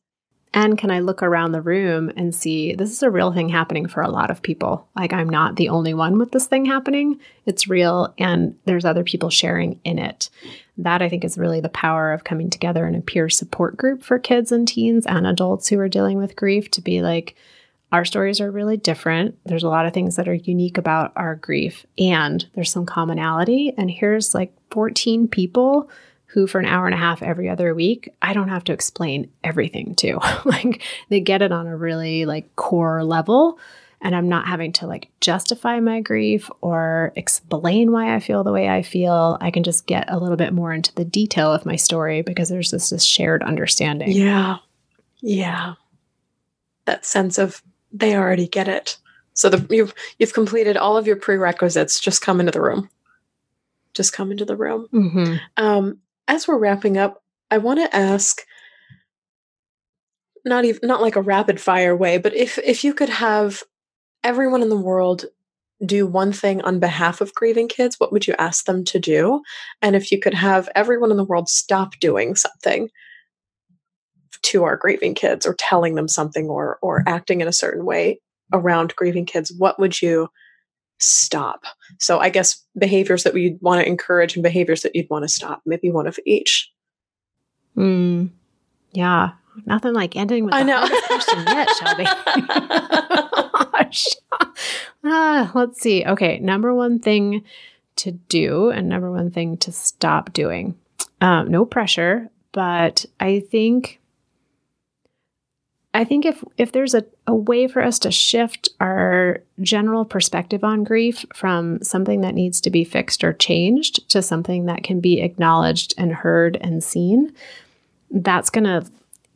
And can I look around the room and see this is a real thing happening for a lot of people? Like, I'm not the only one with this thing happening. It's real, and there's other people sharing in it. That I think is really the power of coming together in a peer support group for kids and teens and adults who are dealing with grief to be like, our stories are really different. There's a lot of things that are unique about our grief, and there's some commonality. And here's like 14 people who for an hour and a half every other week, I don't have to explain everything to. like they get it on a really like core level and I'm not having to like justify my grief or explain why I feel the way I feel. I can just get a little bit more into the detail of my story because there's this, this shared understanding. Yeah. Yeah. That sense of they already get it. So the, you've you've completed all of your prerequisites. Just come into the room. Just come into the room. Mm-hmm. Um, as we're wrapping up, I want to ask not even not like a rapid fire way, but if if you could have everyone in the world do one thing on behalf of grieving kids, what would you ask them to do? And if you could have everyone in the world stop doing something to our grieving kids or telling them something or or acting in a certain way around grieving kids, what would you stop. So I guess behaviors that we'd want to encourage and behaviors that you'd want to stop, maybe one of each. Hmm. Yeah. Nothing like ending with I know. question yet, Shelby. ah, let's see. Okay, number one thing to do and number one thing to stop doing. Um, no pressure, but I think I think if if there's a, a way for us to shift our general perspective on grief from something that needs to be fixed or changed to something that can be acknowledged and heard and seen, that's going to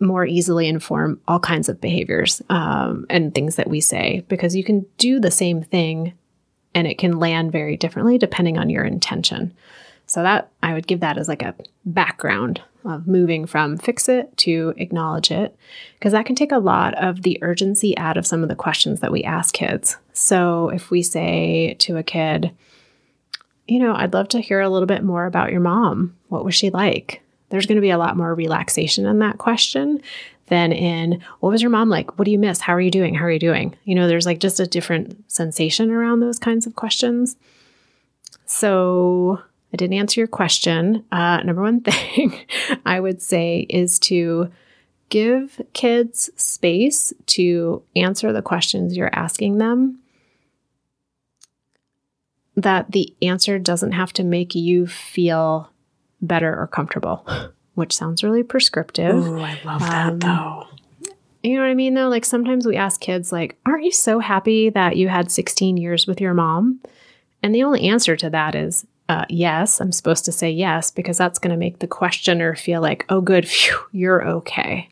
more easily inform all kinds of behaviors um, and things that we say because you can do the same thing and it can land very differently depending on your intention. So that I would give that as like a background of moving from fix it to acknowledge it, because that can take a lot of the urgency out of some of the questions that we ask kids. So if we say to a kid, you know, I'd love to hear a little bit more about your mom. What was she like? There's going to be a lot more relaxation in that question than in what was your mom like? What do you miss? How are you doing? How are you doing? You know, there's like just a different sensation around those kinds of questions. So I didn't answer your question. Uh, number one thing I would say is to give kids space to answer the questions you're asking them. That the answer doesn't have to make you feel better or comfortable, which sounds really prescriptive. Ooh, I love that um, though. You know what I mean though? Like sometimes we ask kids like, "Aren't you so happy that you had 16 years with your mom?" And the only answer to that is uh, yes, I'm supposed to say yes because that's going to make the questioner feel like, oh, good, phew, you're okay.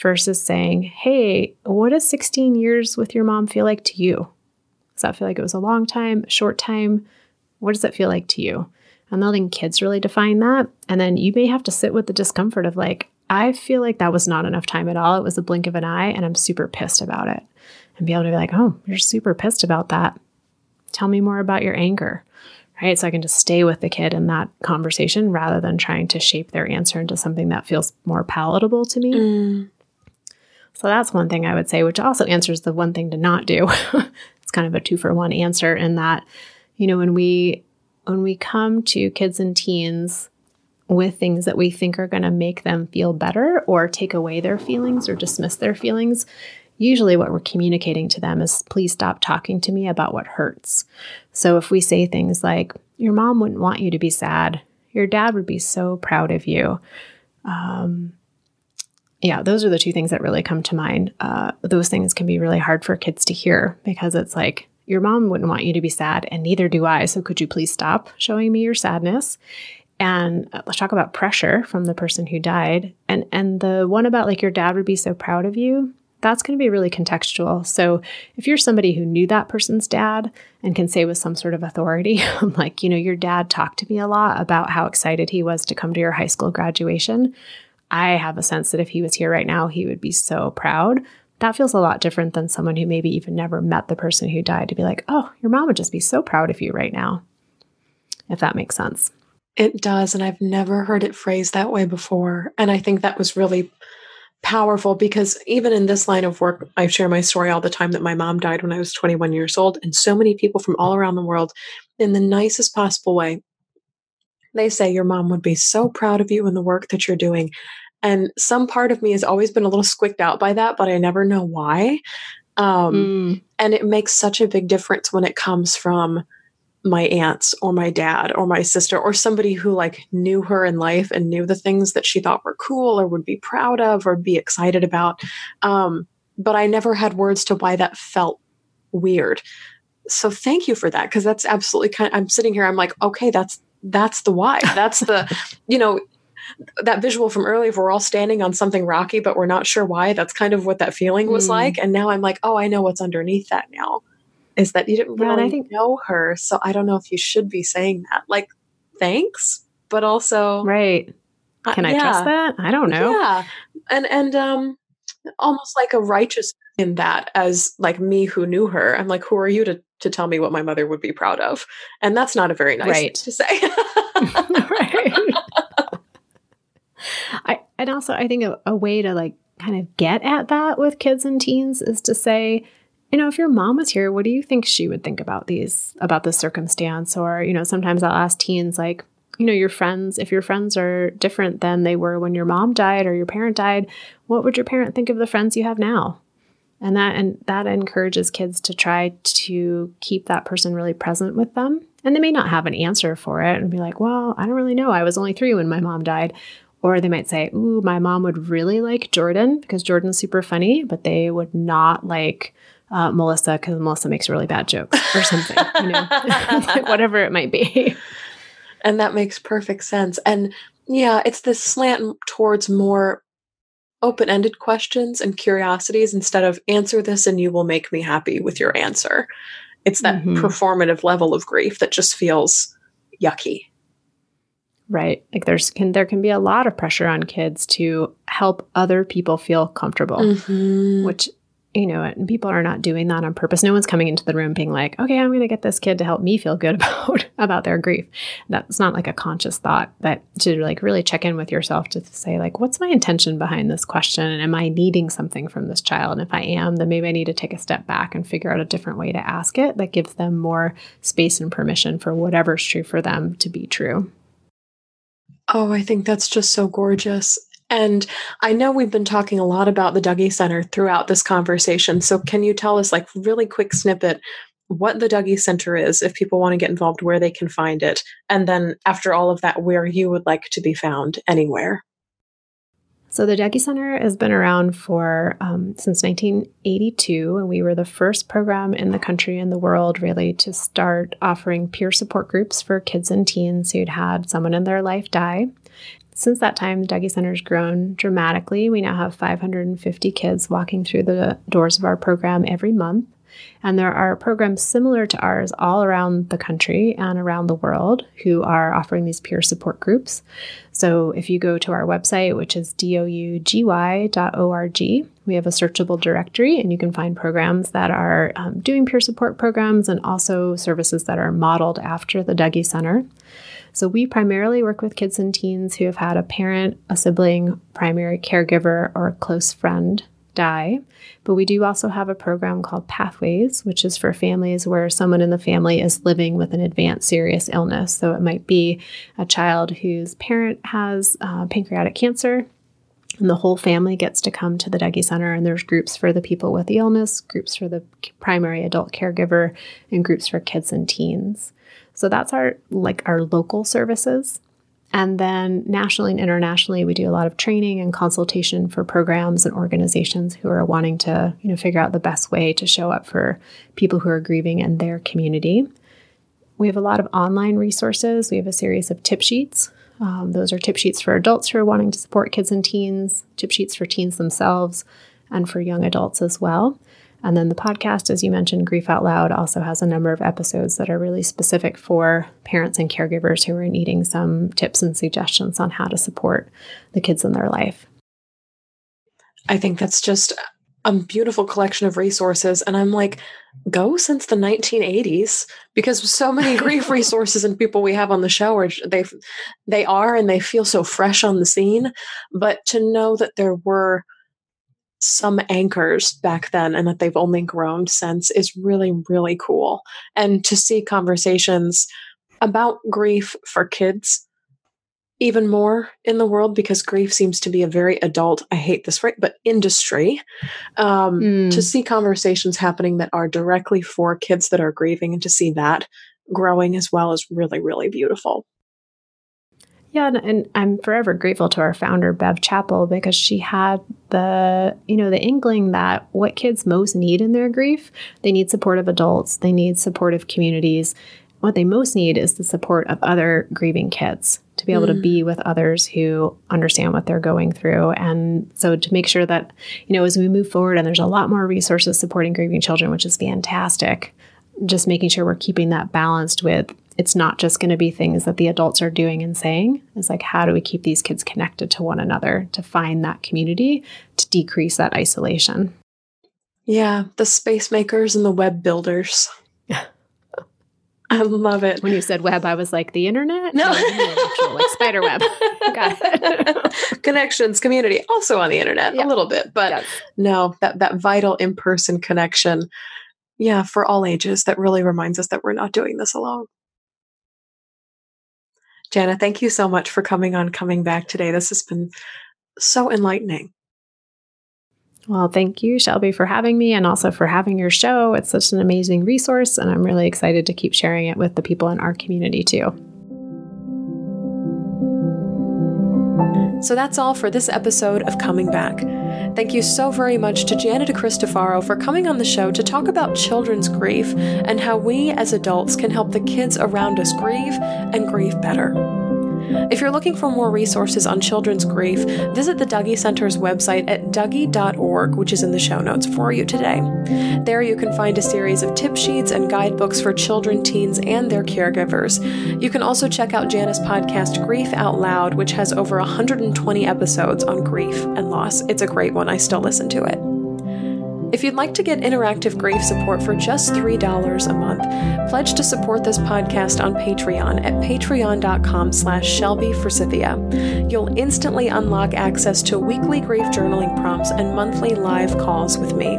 Versus saying, hey, what does 16 years with your mom feel like to you? Does that feel like it was a long time, short time? What does it feel like to you? And letting kids really define that. And then you may have to sit with the discomfort of like, I feel like that was not enough time at all. It was a blink of an eye, and I'm super pissed about it. And be able to be like, oh, you're super pissed about that. Tell me more about your anger right? So I can just stay with the kid in that conversation rather than trying to shape their answer into something that feels more palatable to me. Mm. So that's one thing I would say, which also answers the one thing to not do. it's kind of a two for one answer in that, you know, when we when we come to kids and teens with things that we think are going to make them feel better or take away their feelings or dismiss their feelings, usually what we're communicating to them is please stop talking to me about what hurts. So if we say things like, your mom wouldn't want you to be sad, your dad would be so proud of you. Um, yeah, those are the two things that really come to mind. Uh, those things can be really hard for kids to hear because it's like, your mom wouldn't want you to be sad, and neither do I. So could you please stop showing me your sadness? And uh, let's talk about pressure from the person who died. And and the one about like your dad would be so proud of you that's going to be really contextual. So if you're somebody who knew that person's dad and can say with some sort of authority, "I'm like, you know, your dad talked to me a lot about how excited he was to come to your high school graduation. I have a sense that if he was here right now, he would be so proud. That feels a lot different than someone who maybe even never met the person who died to be like, oh, your mom would just be so proud of you right now. If that makes sense. It does. And I've never heard it phrased that way before. And I think that was really powerful because even in this line of work, I share my story all the time that my mom died when I was 21 years old, and so many people from all around the world, in the nicest possible way, they say your mom would be so proud of you and the work that you're doing. And some part of me has always been a little squicked out by that, but I never know why. Um, mm. And it makes such a big difference when it comes from my aunts or my dad or my sister or somebody who like knew her in life and knew the things that she thought were cool or would be proud of or be excited about. Um, but I never had words to why that felt weird. So thank you for that because that's absolutely kind. Of, I'm sitting here. I'm like, okay, that's that's the why. That's the, you know, that visual from earlier. If we're all standing on something rocky, but we're not sure why. That's kind of what that feeling was mm. like. And now I'm like, oh, I know what's underneath that now is that you didn't really yeah, I think, know her. So I don't know if you should be saying that. Like, thanks, but also right. Can uh, I yeah. trust that? I don't know. Yeah, and and um, almost like a righteous in that as like me who knew her. I'm like, who are you to to tell me what my mother would be proud of? And that's not a very nice right. to say. right. I and also I think a, a way to like kind of get at that with kids and teens is to say you know, if your mom was here, what do you think she would think about these, about this circumstance? Or, you know, sometimes I'll ask teens, like, you know, your friends, if your friends are different than they were when your mom died or your parent died, what would your parent think of the friends you have now? And that and that encourages kids to try to keep that person really present with them. And they may not have an answer for it and be like, well, I don't really know. I was only three when my mom died. Or they might say, Ooh, my mom would really like Jordan because Jordan's super funny, but they would not like uh, Melissa because Melissa makes really bad jokes or something, you know, whatever it might be. And that makes perfect sense. And yeah, it's this slant towards more open ended questions and curiosities instead of answer this and you will make me happy with your answer. It's that mm-hmm. performative level of grief that just feels yucky. Right. Like there's can there can be a lot of pressure on kids to help other people feel comfortable, mm-hmm. which you know, and people are not doing that on purpose. No one's coming into the room being like, okay, I'm going to get this kid to help me feel good about, about their grief. That's not like a conscious thought, but to like really check in with yourself to say like, what's my intention behind this question? And am I needing something from this child? And if I am, then maybe I need to take a step back and figure out a different way to ask it that gives them more space and permission for whatever's true for them to be true. Oh, I think that's just so gorgeous. And I know we've been talking a lot about the Dougy Center throughout this conversation. So, can you tell us, like, really quick snippet, what the Dougy Center is, if people want to get involved, where they can find it, and then after all of that, where you would like to be found anywhere? So the Dougy Center has been around for um, since 1982, and we were the first program in the country and the world really to start offering peer support groups for kids and teens who'd had someone in their life die. Since that time, the Dougy Center has grown dramatically. We now have 550 kids walking through the doors of our program every month. And there are programs similar to ours all around the country and around the world who are offering these peer support groups. So if you go to our website, which is dougy.org, we have a searchable directory and you can find programs that are um, doing peer support programs and also services that are modeled after the Dougy Center. So we primarily work with kids and teens who have had a parent, a sibling, primary caregiver, or a close friend die. But we do also have a program called Pathways, which is for families where someone in the family is living with an advanced serious illness. So it might be a child whose parent has uh, pancreatic cancer And the whole family gets to come to the Dougy Center, and there's groups for the people with the illness, groups for the primary adult caregiver, and groups for kids and teens. So that's our like our local services. And then nationally and internationally, we do a lot of training and consultation for programs and organizations who are wanting to, you know, figure out the best way to show up for people who are grieving in their community. We have a lot of online resources. We have a series of tip sheets. Um, those are tip sheets for adults who are wanting to support kids and teens, tip sheets for teens themselves, and for young adults as well. And then the podcast, as you mentioned, Grief Out Loud, also has a number of episodes that are really specific for parents and caregivers who are needing some tips and suggestions on how to support the kids in their life. I think that's just a beautiful collection of resources. And I'm like, go since the 1980s because so many grief resources and people we have on the show are they they are and they feel so fresh on the scene. But to know that there were some anchors back then and that they've only grown since is really, really cool. And to see conversations about grief for kids even more in the world because grief seems to be a very adult, I hate this right, but industry. Um, mm. To see conversations happening that are directly for kids that are grieving and to see that growing as well is really, really beautiful. Yeah, and, and, I'm forever grateful to our founder, Bev Chappell, because she had the, you know, the inkling that what kids most need in their grief, they need supportive adults, they need supportive communities. What they most need is the support of other grieving kids to be able mm. to be with others who understand what they're going through. And so to make sure that, you know, as we move forward and there's a lot more resources supporting grieving children, which is fantastic, just making sure we're keeping that balanced with it's not just going to be things that the adults are doing and saying. It's like, how do we keep these kids connected to one another to find that community to decrease that isolation? Yeah, the space makers and the web builders. I love it. When you said web, I was like, the internet? No, no like spider web. Got it. Connections, community, also on the internet a little bit, but yes. no, that that vital in person connection. Yeah, for all ages, that really reminds us that we're not doing this alone. Jana, thank you so much for coming on, coming back today. This has been so enlightening. Well, thank you, Shelby, for having me and also for having your show. It's such an amazing resource, and I'm really excited to keep sharing it with the people in our community too. So that's all for this episode of Coming Back. Thank you so very much to Jana DeCristofaro for coming on the show to talk about children's grief and how we as adults can help the kids around us grieve and grieve better. If you're looking for more resources on children's grief, visit the Dougy Center's website at dougy.org, which is in the show notes for you today. There you can find a series of tip sheets and guidebooks for children, teens, and their caregivers. You can also check out Jana's podcast, Grief Out Loud, which has over 120 episodes on grief and loss. It's a great one. I still listen to it. If you'd like to get interactive grief support for just $3 a month, pledge to support this podcast on Patreon at patreon.com slash Shelby You'll instantly unlock access to weekly grief journaling prompts and monthly live calls with me.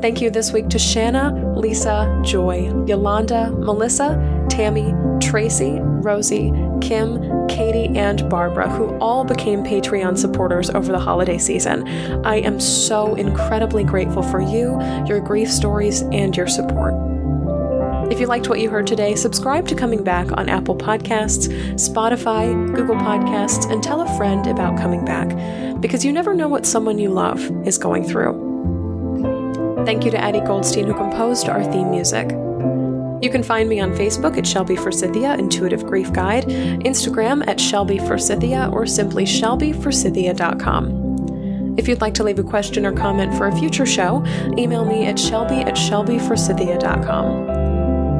Thank you this week to Shanna, Lisa, Joy, Yolanda, Melissa, Tammy, Tracy, Rosie, Kim, Katie, and Barbara, who all became Patreon supporters over the holiday season. I am so incredibly grateful for you, your grief stories, and your support. If you liked what you heard today, subscribe to Coming Back on Apple Podcasts, Spotify, Google Podcasts, and tell a friend about Coming Back because you never know what someone you love is going through. Thank you to Addie Goldstein, who composed our theme music. You can find me on Facebook at Shelby Forsythia Intuitive Grief Guide, Instagram at Shelby Forsythia, or simply shelbyforsythia.com. If you'd like to leave a question or comment for a future show, email me at shelby at shelbyforsythia.com.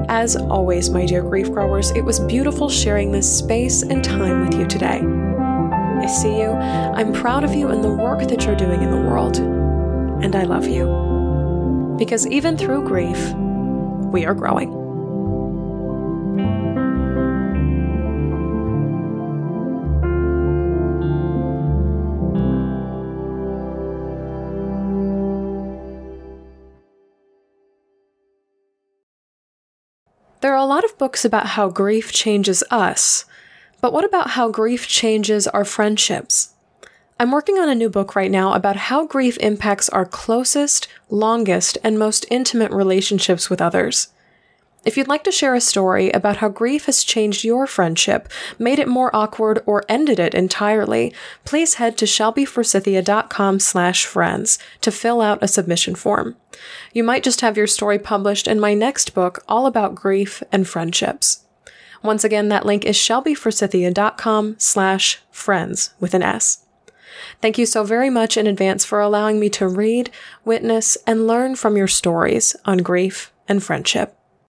As always, my dear grief growers, it was beautiful sharing this space and time with you today. I see you, I'm proud of you and the work that you're doing in the world, and I love you. Because even through grief, we are growing. There are a lot of books about how grief changes us, but what about how grief changes our friendships? I'm working on a new book right now about how grief impacts our closest, longest, and most intimate relationships with others. If you'd like to share a story about how grief has changed your friendship, made it more awkward, or ended it entirely, please head to shelbyforsythia.com slash friends to fill out a submission form. You might just have your story published in my next book all about grief and friendships. Once again, that link is shelbyforsythia.com slash friends with an S. Thank you so very much in advance for allowing me to read, witness, and learn from your stories on grief and friendship.